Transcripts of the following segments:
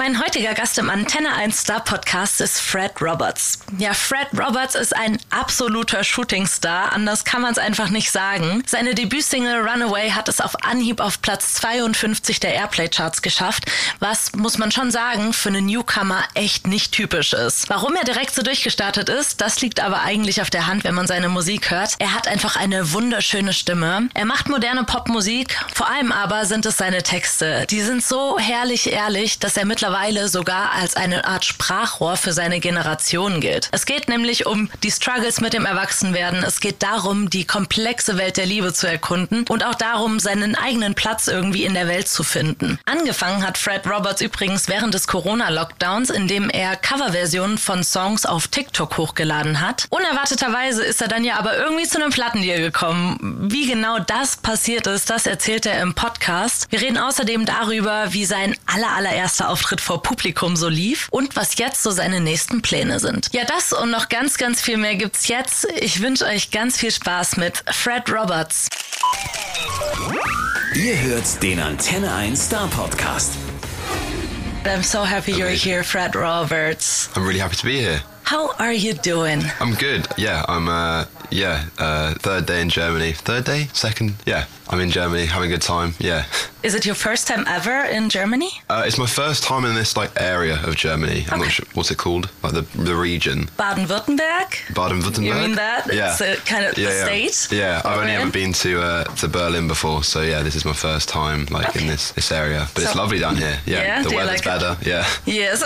Mein heutiger Gast im Antenne 1 Star Podcast ist Fred Roberts. Ja, Fred Roberts ist ein absoluter Shootingstar, anders kann man es einfach nicht sagen. Seine Debütsingle Runaway hat es auf Anhieb auf Platz 52 der Airplay-Charts geschafft, was, muss man schon sagen, für einen Newcomer echt nicht typisch ist. Warum er direkt so durchgestartet ist, das liegt aber eigentlich auf der Hand, wenn man seine Musik hört. Er hat einfach eine wunderschöne Stimme. Er macht moderne Popmusik, vor allem aber sind es seine Texte. Die sind so herrlich ehrlich, dass er mittlerweile sogar als eine Art Sprachrohr für seine Generation gilt. Es geht nämlich um die Struggles mit dem Erwachsenwerden. Es geht darum, die komplexe Welt der Liebe zu erkunden und auch darum, seinen eigenen Platz irgendwie in der Welt zu finden. Angefangen hat Fred Roberts übrigens während des Corona-Lockdowns, indem er Coverversionen von Songs auf TikTok hochgeladen hat. Unerwarteterweise ist er dann ja aber irgendwie zu einem Plattendeal gekommen. Wie genau das passiert ist, das erzählt er im Podcast. Wir reden außerdem darüber, wie sein aller allererster Auftritt vor Publikum so lief und was jetzt so seine nächsten Pläne sind. Ja, das und noch ganz, ganz viel mehr gibt's jetzt. Ich wünsche euch ganz viel Spaß mit Fred Roberts. Ihr hört den Antenne 1 Star Podcast. I'm so happy you're here, Fred Roberts. I'm really happy to be here. How are you doing? I'm good. Yeah, I'm. Uh, yeah, uh, third day in Germany. Third day, second. Yeah, I'm in Germany, having a good time. Yeah, Is it your first time ever in Germany? uh, it's my first time in this like area of Germany. I'm Okay. not sure what's it called, like the the region. Baden-Württemberg? Baden-Württemberg. You mean that? Yeah. It's a kind of yeah, the yeah. state? Yeah, I've only in? ever been to uh, to Berlin before, so yeah, this is my first time like in this this area. But it's lovely down here. Yeah, Yeah? the weather's like it? better. Yeah. Yes.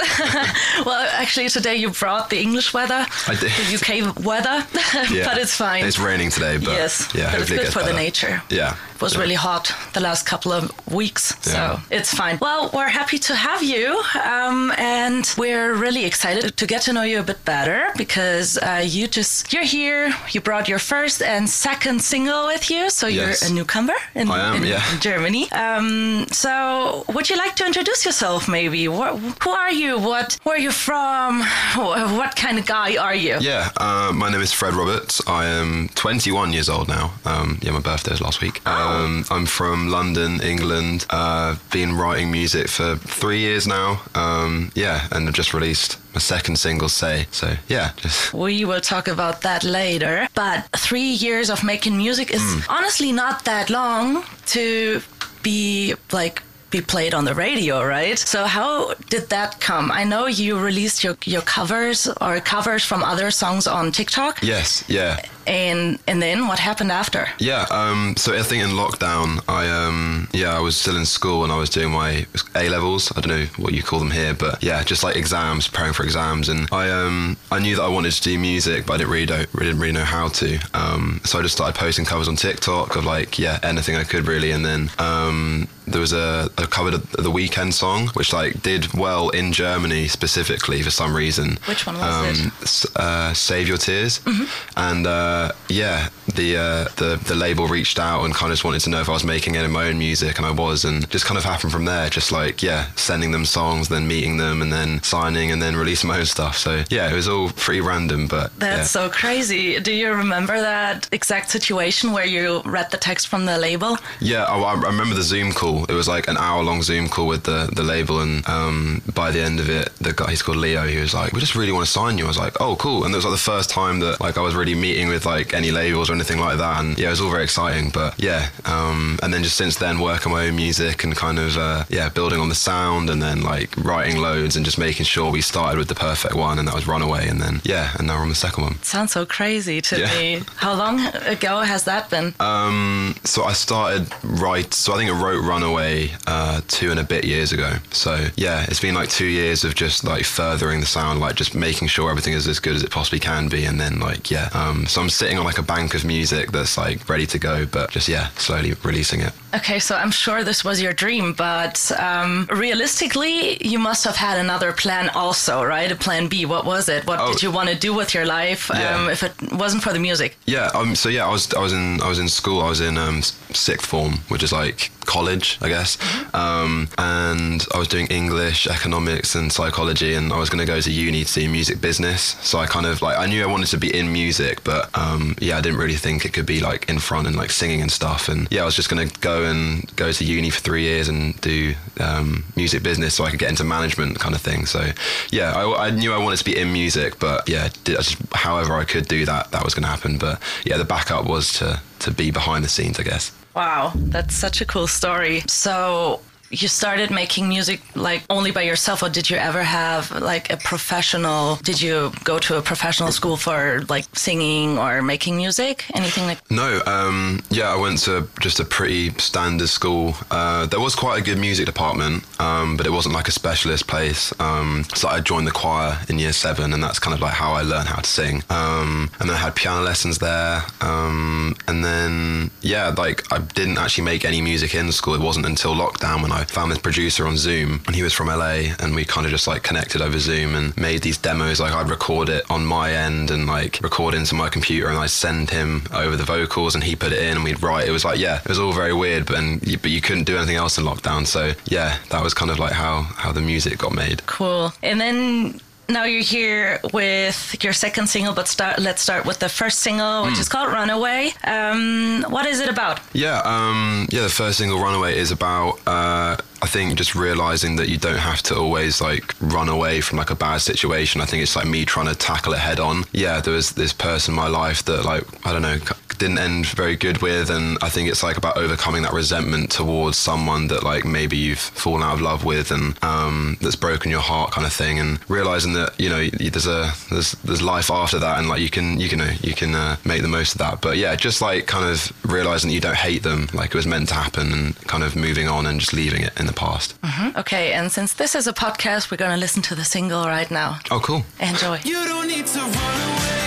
well, actually, today you brought the English weather, I did. the UK weather, yeah. but it's fine. It's raining today, but yes, yeah, but it's it good gets for the nature. Yeah. It was yeah. really hot the last couple of weeks, so Yeah. it's fine. Well, we're happy to have you, um, and we're really excited to get to know you a bit better because uh, you just you're here. You brought your first and second single with you, so Yes. you're a newcomer in, am, in, yeah. in Germany. Um, so, would you like to introduce yourself, maybe? What, who are you? What where are you from? Wh- What kind of guy are you? Yeah, uh, my name is Fred Roberts. I am 21 years old now. Um, yeah, my birthday was last week. Um, I'm from London, England. Uh, been writing music for three years now. Um, yeah, and I've just released my second single, "Say." So yeah, just We will talk about that later. But three years of making music is Hmm. honestly not that long to be like be played on the radio, right? So how did that come? I know you released your, your covers or covers from other songs on TikTok. yes, yeah. And and then what happened after? Yeah, um, so I think in lockdown, I um, yeah, I was still in school and I was doing my A levels. I don't know what you call them here, but yeah, just like exams, preparing for exams. And I um, I knew that I wanted to do music, but I didn't really know, really didn't really know how to. Um, so I just started posting covers on TikTok of like yeah, anything I could really. And then um, there was a I covered a, the Weeknd song, which like did well in Germany specifically for some reason. Which one was it? s- uh, Save Your Tears, Mhm. and uh, yeah, the uh, the the label reached out and kind of just wanted to know if I was making any of my own music, and I was, and just kind of happened from there. Just like yeah, sending them songs, then meeting them, and then signing, and then releasing my own stuff. So yeah, it was all pretty random, but That's yeah. so crazy. Do you remember that exact situation where you read the text from the label? Yeah, I, I remember the Zoom call. It was like an hour long Zoom call with the, the label, and um, by the end of it, the guy he's called Leo. He was like, "We just really want to sign you." I was like, "Oh, cool!" And it was like the first time that like I was really meeting with like any labels or anything like that, and yeah, it was all very exciting. But yeah, um, and then just since then, working my own music and kind of uh, yeah, building on the sound, and then like writing loads and just making sure we started with the perfect one, and that was Runaway, and then yeah, and now we're on the second one. Sounds so crazy to Yeah. me. How long ago has that been? Um, so I started right. So I think I wrote Runaway uh, two and a bit years ago. So yeah, it's been like two years of just like furthering the sound, like just making sure everything is as good as it possibly can be, and then like yeah. Um, so I'm sitting on like a bank of music that's like ready to go, but just yeah, slowly releasing it. Okay, so I'm sure this was your dream, but um, realistically, you must have had another plan also, right? A plan B. What was it? What Oh. did you want to do with your life Yeah. um, if it wasn't for the music? Yeah. Um. So yeah, I was I was in I was in school. I was in um sixth form, which is like college, I guess. Um. And I was doing English, economics, and psychology, and I was going to go to uni to do music business. So I kind of like I knew I wanted to be in music, but um yeah, I didn't really think it could be like in front and like singing and stuff. And yeah, I was just going to go go and go to uni for three years and do um, music business so I could get into management kind of thing. So yeah, I, I knew I wanted to be in music, but yeah, did, just, however I could do that, that was going to happen. But yeah, the backup was to to be behind the scenes, I guess. Wow, that's such a cool story. So you started making music like only by yourself or did you ever have like a professional did you go to a professional school for like singing or making music? Anything like no um, yeah i went to just a pretty standard school. Uh, there was quite a good music department um, but it wasn't like a specialist place. Um, so i joined the choir in year seven and that's kind of like how i learned how to sing. Um, and then i had piano lessons there. Um, and then yeah like i didn't actually make any music in school it wasn't until lockdown when i found this producer on Zoom, and he was from LA, and we kind of just like connected over Zoom and made these demos. Like I'd record it on my end and like record into my computer, and I'd send him over the vocals, and he put it in, and we'd write. It was like yeah, it was all very weird, but and but you couldn't do anything else in lockdown. So yeah, that was kind of like how how the music got made. Cool. And then now you're here with your second single, but start, let's start with the first single, which mm. is called Runaway. Um, what is it about? Yeah, um, yeah, the first single, Runaway, is about. Uh, I think just realizing that you don't have to always like run away from like a bad situation. I think it's like me trying to tackle it head on. Yeah, there was this person in my life that like I don't know didn't end very good with, and I think it's like about overcoming that resentment towards someone that like maybe you've fallen out of love with and um, that's broken your heart, kind of thing, and realizing that you know there's a there's there's life after that, and like you can you can uh, you can uh, make the most of that. But yeah, just like kind of realizing that you don't hate them, like it was meant to happen, and kind of moving on and just leaving it in the past. Mm-hmm. Okay, and since this is a podcast, we're gonna listen to the single right now. Oh, cool! Enjoy. as you said,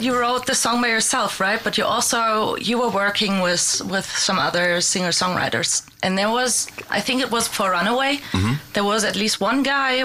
you wrote the song by yourself, right? But you also you were working with with some other singer songwriters, and there was, I think it was for Runaway. Mm-hmm. There was at least one guy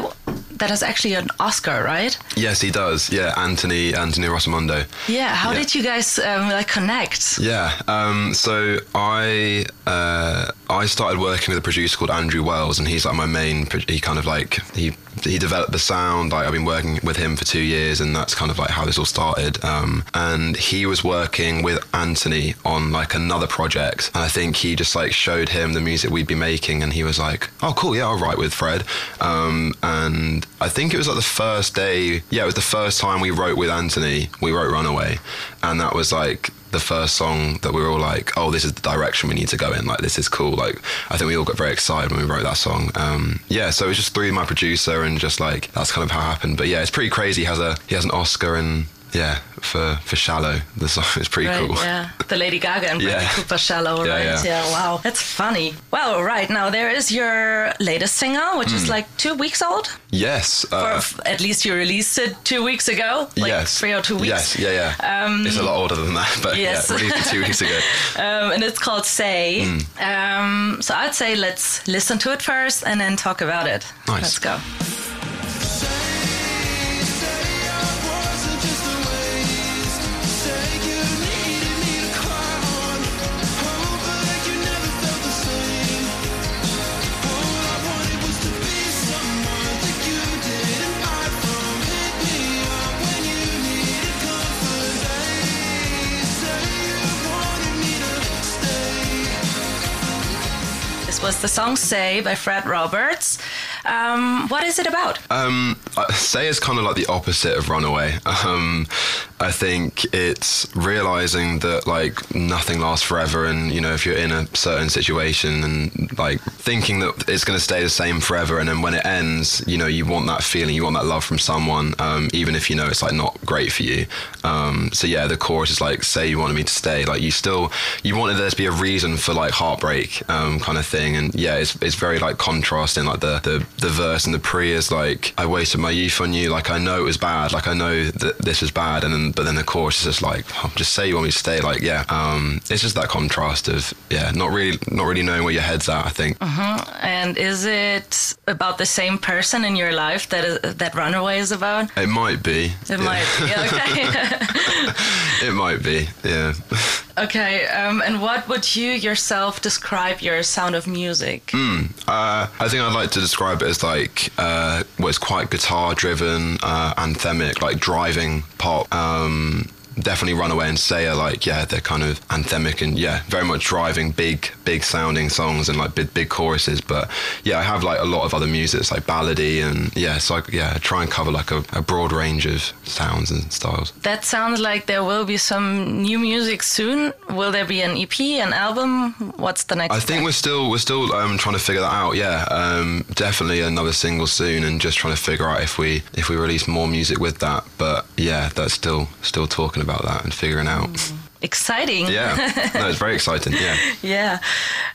that has actually an Oscar, right? Yes, he does. Yeah, Anthony Anthony Rossomando. Yeah. How yeah. did you guys um, like connect? Yeah. Um, so I uh, I started working with a producer called Andrew Wells, and he's like my main. He kind of like he he developed the sound. Like I've been working with him for two years, and that's kind of like how this all started. Um, and he was working with Anthony on like another project, and I think he just like showed him the music we'd be making, and he was like, "Oh, cool, yeah, I'll write with Fred." Um, and I think it was like the first day. Yeah, it was the first time we wrote with Anthony. We wrote "Runaway," and that was like the first song that we were all like, oh, this is the direction we need to go in. Like, this is cool. Like, I think we all got very excited when we wrote that song. Um, yeah, so it was just through my producer and just like that's kind of how it happened. But yeah, it's pretty crazy. He has a he has an Oscar and yeah, for for Shallow. The song is pretty right, cool. Yeah, the Lady Gaga and Bradley yeah. Cooper Shallow, yeah, right? Yeah. yeah. wow, that's funny. Well, right now there is your latest single, which mm. is hmm. like two weeks old. Yes, uh, at least you released it two weeks ago. Like yes, three or two weeks. Yes, yeah, yeah. Um, it's a lot older than that, but yes. yeah, released it two weeks ago. Um, and it's called Say. Mm. Um, so I'd say let's listen to it first and then talk about it. Nice. Let's go. The song Say by Fred Roberts. Um, what is it about? Um, Say is kind of like the opposite of Runaway. Um, I think it's realizing that like nothing lasts forever, and you know if you're in a certain situation and like thinking that it's going to stay the same forever, and then when it ends, you know you want that feeling, you want that love from someone, um, even if you know it's like not great for you. Um, so yeah, the chorus is like say you wanted me to stay, like you still you wanted there to be a reason for like heartbreak um, kind of thing, and yeah, it's it's very like contrasting. Like the the the verse and the pre is like I wasted my youth on you, like I know it was bad, like I know that this was bad, and then but then the chorus is just like, oh, just say you want me to stay. Like, yeah, um, it's just that contrast of yeah, not really, not really knowing where your head's at. I think. And is it about the same person in your life that is, that Runaway is about? It might be. It yeah. might. Yeah, okay. it might be. Yeah. okay. Um, and what would you yourself describe your sound of music? Uh, I think I'd like to describe it as like uh, well, it's quite guitar driven, uh, anthemic, like driving pop. Um, definitely Runaway and Say are like yeah, they're kind of anthemic and yeah, very much driving big, big sounding songs and like big, big choruses. But yeah, I have like a lot of other music, it's like ballady and yeah, so I, yeah, I try and cover like a, a broad range of sounds and styles. That sounds like there will be some new music soon. Will there be an EP, an album? What's the next? I think step? we're still we're still um, trying to figure that out. Yeah, um, definitely another single soon, and just trying to figure out if we if we release more music with that. But yeah, that's still still talking about that and figuring out. Mm. Exciting. Yeah, no, it's very exciting. Yeah. Yeah.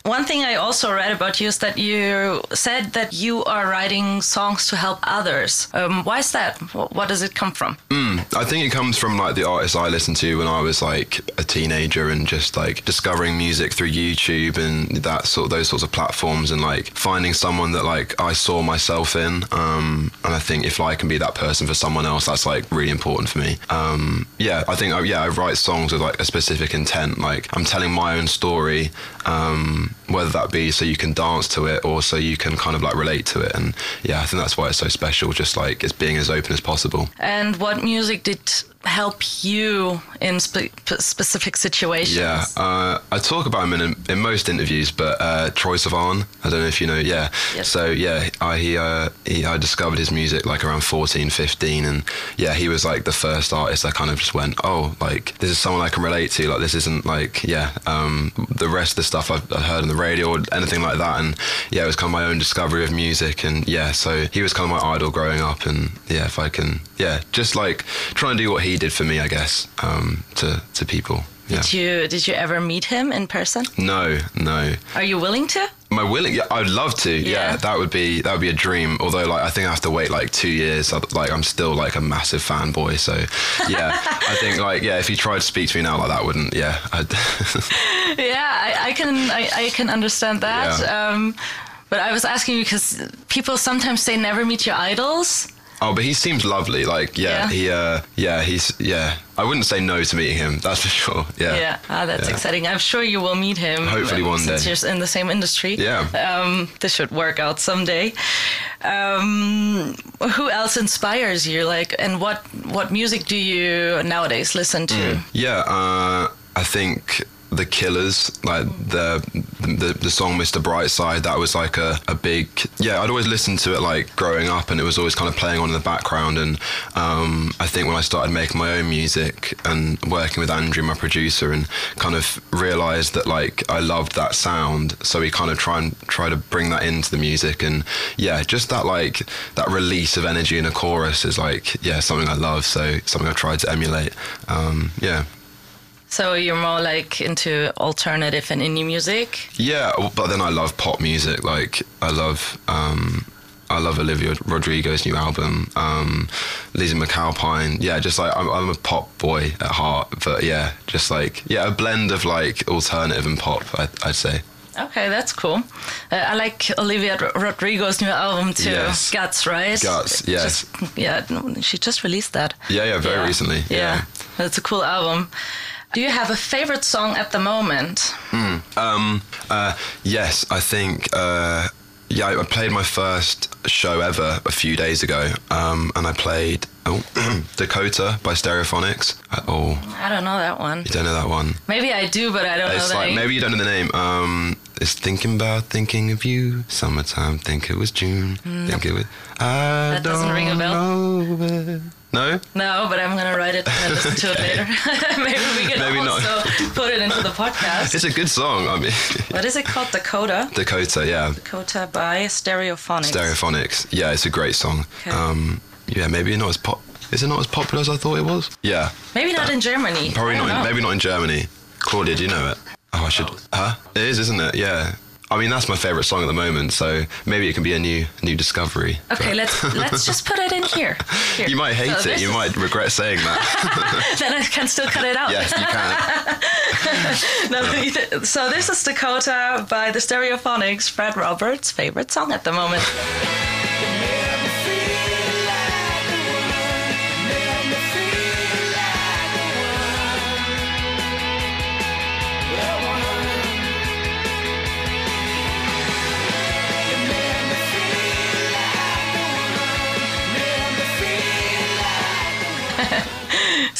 One thing I also read about you is that you said that you are writing songs to help others. Um, why is that? What does it come from? I think it comes from like the artists I listened to when I was like a teenager and just like discovering music through YouTube and that sort of those sorts of platforms and like finding someone that like I saw myself in. Um, and I think if I can be that person for someone else, that's like really important for me. Um, yeah, I think yeah I write songs with like a specific intent. Like I'm telling my own story, um, whether that be so you can dance to it or so you can kind of like relate to it. And yeah, I think that's why it's so special. Just like it's being as open as possible. And what music did help you in spe- specific situations? Yeah, uh, I talk about him in, in most interviews, but uh, Troye Sivan, I don't know if you know, yeah. Yes. So, yeah, I, he, uh, he, I discovered his music like around 14, 15, and yeah, he was like the first artist I kind of just went, oh, like, this is someone I can relate to, like, this isn't like, yeah, um, the rest of the stuff I've, I've heard on the radio or anything like that, and yeah, it was kind of my own discovery of music, and yeah, so he was kind of my idol growing up, and yeah, if I can, yeah, just like try and do what he did for me, I guess, um, to, to people. Yeah. Did you did you ever meet him in person? No, no. Are you willing to? Am I willing? Yeah, I'd love to. Yeah. Yeah. that would be that would be a dream. Although, like, I think I have to wait like two years. Like, I'm still like a massive fanboy. So, yeah, I think like yeah, if you tried to speak to me now like that, wouldn't yeah? I'd Yeah, I, I can I, I can understand that. Yeah. Um, but I was asking you because people sometimes say never meet your idols. Oh, but he seems lovely. Like, yeah, Yeah. he uh, yeah, he's yeah. I wouldn't say no to meeting him. That's for sure. Yeah. Yeah, ah, that's Yeah. exciting. I'm sure you will meet him. Hopefully um, one since day. you're in the same industry. Yeah. Um, this should work out someday. Um, who else inspires you? Like, and what what music do you nowadays listen to? Yeah, uh, I think the Killers, like the, the the song "Mr. Brightside," that was like a, a big yeah. I'd always listen to it like growing up, and it was always kind of playing on in the background. And um, I think when I started making my own music and working with Andrew, my producer, and kind of realized that like I loved that sound, so we kind of try and try to bring that into the music. And yeah, just that like that release of energy in a chorus is like yeah something I love. So something I've tried to emulate. Um, yeah. So you're more like into alternative and indie music. Yeah, but then I love pop music. Like I love, um, I love Olivia Rodrigo's new album, um, Lizzy McAlpine. Yeah, just like I'm, I'm a pop boy at heart. But yeah, just like yeah, a blend of like alternative and pop. I, I'd say. Okay, that's cool. Uh, I like Olivia Ro- Rodrigo's new album too. Yes. Guts, right? Guts, yes. Just, yeah, she just released that. Yeah, yeah, very recently. Yeah. Yeah. That's a cool album. Do you have a favorite song at the moment? Um, uh, yes, I think. Uh, yeah, I played my first show ever a few days ago, um, and I played oh, Dakota by Stereophonics. Uh, oh, I don't know that one. you don't know that one? Maybe I do, but I don't know It's the like name. maybe you don't know the name. Um, it's thinking about thinking of you. Summertime, think it was June. Think it was. I That doesn't ring a don't bell. No. No, but I'm gonna write it and listen to it later. maybe we can Maybe not. also put it into the podcast. It's a good song. I mean, what is it called? Dakota. Dakota. Yeah. Dakota by Stereophonics. Stereophonics. Yeah, it's a great song. Okay. Um, yeah, maybe not as pop. Is it not as popular as I thought it was? Yeah. Maybe not in Germany. Probably not. In, maybe not in Germany. Claudia, do you know it? Oh, I should. Huh? It is, isn't it? Yeah. I mean, that's my favorite song at the moment. So maybe it can be a new new discovery. Okay, But let's let's just put it in here. Here. You might hate So it. You is- might regret saying that. then I can still cut it out. yes, you can. No, so this is Dakota by the Stereophonics, Fred Roberts' favorite song at the moment.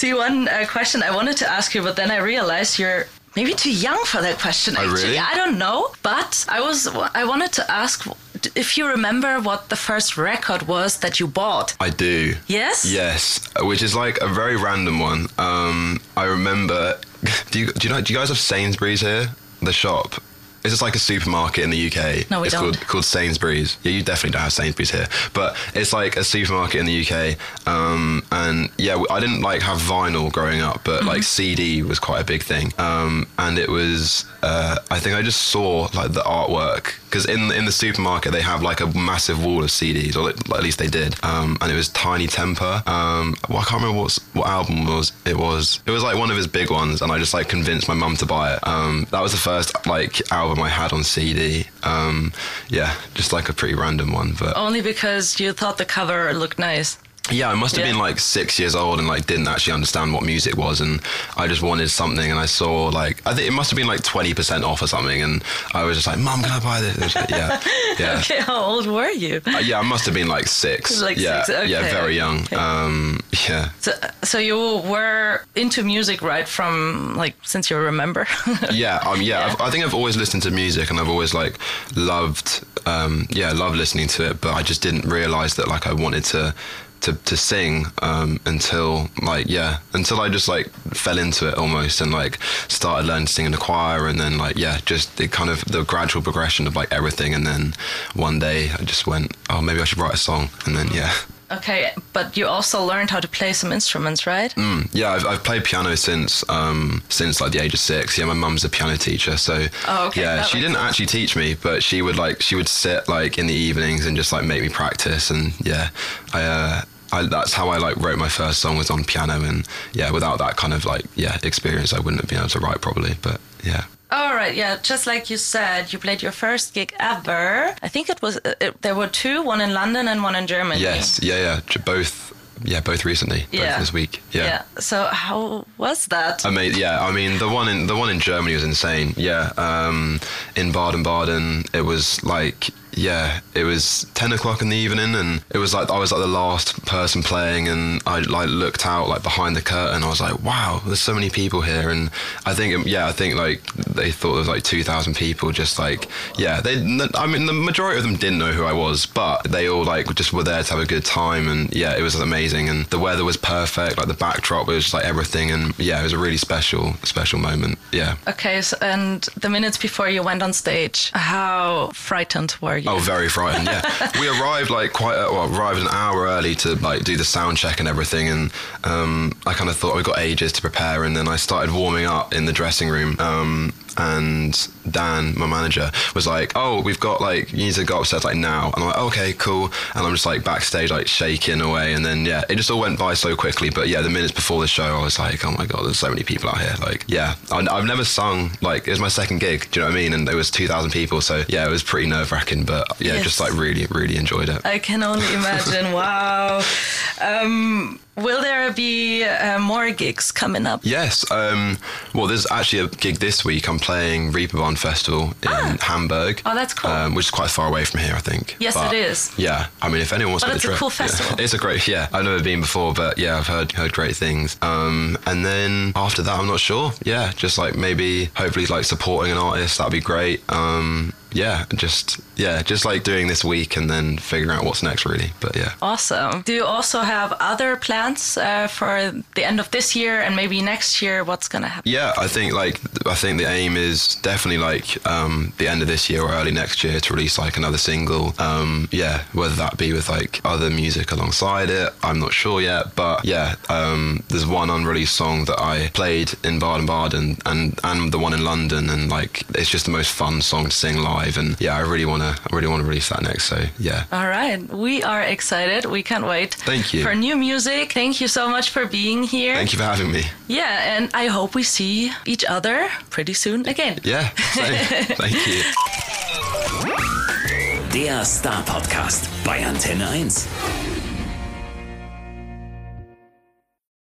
See, one uh, question I wanted to ask you, but then I realized you're maybe too young for that question. Oh, Actually, really? I don't know, but I was I wanted to ask if you remember what the first record was that you bought. I do. Yes. Yes, which is like a very random one. Um, I remember. Do you do you know? Do you guys have Sainsbury's here? The shop. It's just like a supermarket in the UK. No, we it's don't. called called Sainsbury's. Yeah, you definitely don't have Sainsbury's here, but it's like a supermarket in the UK. Um, and yeah, I didn't like have vinyl growing up, but like Mm-hmm. CD was quite a big thing. Um, and it was. Uh, I think I just saw like the artwork because in in the supermarket they have like a massive wall of CDs, or at least they did. Um, and it was Tinie Tempah. Um, well, I can't remember what what album was. It was it was like one of his big ones, and I just like convinced my mum to buy it. Um, that was the first like album I had on CD. Um, yeah, just like a pretty random one, but Only because you thought the cover looked nice. Yeah, I must have Yeah. been like six years old and like didn't actually understand what music was, and I just wanted something, and I saw like I think it must have been like twenty percent off or something, and I was just like, "Mom, can I buy this?" And it was like, yeah, yeah. Okay, how old were you? Uh, yeah, I must have been like six. Like yeah, six, yeah, very young. okay. Um, yeah, So, so you were into music right from like since you remember? yeah, um, yeah. Yeah. I've, I think I've always listened to music, and I've always like loved, um, yeah, loved listening to it. But I just didn't realize that like I wanted to. To, to sing um, until like yeah until I just like fell into it almost and like started learning to sing in the choir and then like yeah just it kind of the gradual progression of like everything and then one day I just went oh maybe I should write a song. And then yeah okay, but you also learned how to play some instruments, right? Mm, yeah, I've, I've played piano since um, since like the age of six. Yeah, my mum's a piano teacher, so Oh, okay, yeah, that she didn't sense. actually teach me, but she would like she would sit like in the evenings and just like make me practice, and yeah, I. Uh, I, that's how I like wrote my first song was on piano and yeah without that kind of like yeah experience I wouldn't have been able to write probably but yeah All right, yeah, just like you said, you played your first gig ever. I think it was uh, it, there were two, one in London and one in Germany. yes yeah yeah both yeah both recently both Yeah. this week Yeah. Yeah. So how was that? I mean, yeah. I mean, the one in the one in Germany was insane. Yeah. Um, in Baden Baden, it was like yeah, it was ten o'clock in the evening, and it was like I was like the last person playing, and I like looked out like behind the curtain. I was like, wow, there's so many people here, and I think um, yeah, I think like they thought there was like two thousand people. Just like yeah, they. I mean, the majority of them didn't know who I was, but they all like just were there to have a good time, and yeah, it was amazing, and the weather was perfect. Like the backdrop was just like everything, and yeah, it was a really special special moment. Yeah. Okay, so, and the minutes before you went on stage, how frightened were you? Oh, very frightened. Yeah, we arrived like quite a, well, arrived an hour early to like do the sound check and everything, and um, I kind of thought we got ages to prepare, and then I started warming up in the dressing room. Um, and Dan, my manager, was like, "Oh, we've got like you need to go upstairs like now." And I'm like, "Okay, cool." And I'm just like backstage, like shaking away, and then yeah, it just all went by so quickly. But yeah, the minutes before the show, I was like, "Oh my god, there's so many people out here!" Like, yeah, I, I've never sung like it was my second gig. Do you know what I mean? And there was 2,000 people, so yeah, it was pretty nerve wracking. But yeah, Yes. just like really, really enjoyed it. I can only imagine. wow. Um, will there be uh, more gigs coming up? Yes. Um, well, there's actually a gig this week. I'm playing Reeperbahn Festival in Hamburg. Oh, that's cool. Um, which is quite far away from here, I think. Yes, But, it is. Yeah. I mean, if anyone wants But to it's a trip, cool yeah. festival. it's a great. Yeah. I've never been before, but yeah, I've heard heard great things. Um, and then after that, I'm not sure. Yeah, just like maybe hopefully like supporting an artist. That'd be great. Um, yeah, just yeah, just like doing this week and then figuring out what's next, really. But yeah. Awesome. Do you also have other plans uh, for the end of this year and maybe next year? What's gonna happen? Yeah, I think like I think the aim is definitely like um, the end of this year or early next year to release like another single. Um, yeah, whether that be with like other music alongside it, I'm not sure yet. But yeah, um, there's one unreleased song that I played in Baden Baden and and the one in London, and like it's just the most fun song to sing live. And yeah, I really wanna I really wanna release that next. So yeah. All right, we are excited. We can't wait. Thank you. for new music. Thank you so much for being here. Thank you for having me. Yeah, and I hope we see each other pretty soon again. Yeah. Thank you. Der Star Podcast bei Antenne 1.